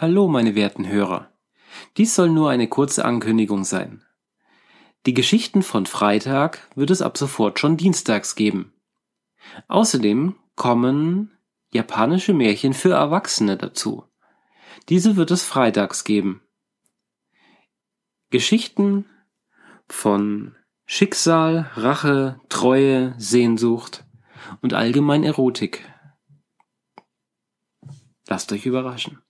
Hallo, meine werten Hörer. Dies soll nur eine kurze Ankündigung sein. Die Geschichten von Freitag wird es ab sofort schon dienstags geben. Außerdem kommen japanische Märchen für Erwachsene dazu. Diese wird es freitags geben. Geschichten von Schicksal, Rache, Treue, Sehnsucht und allgemein Erotik. Lasst euch überraschen.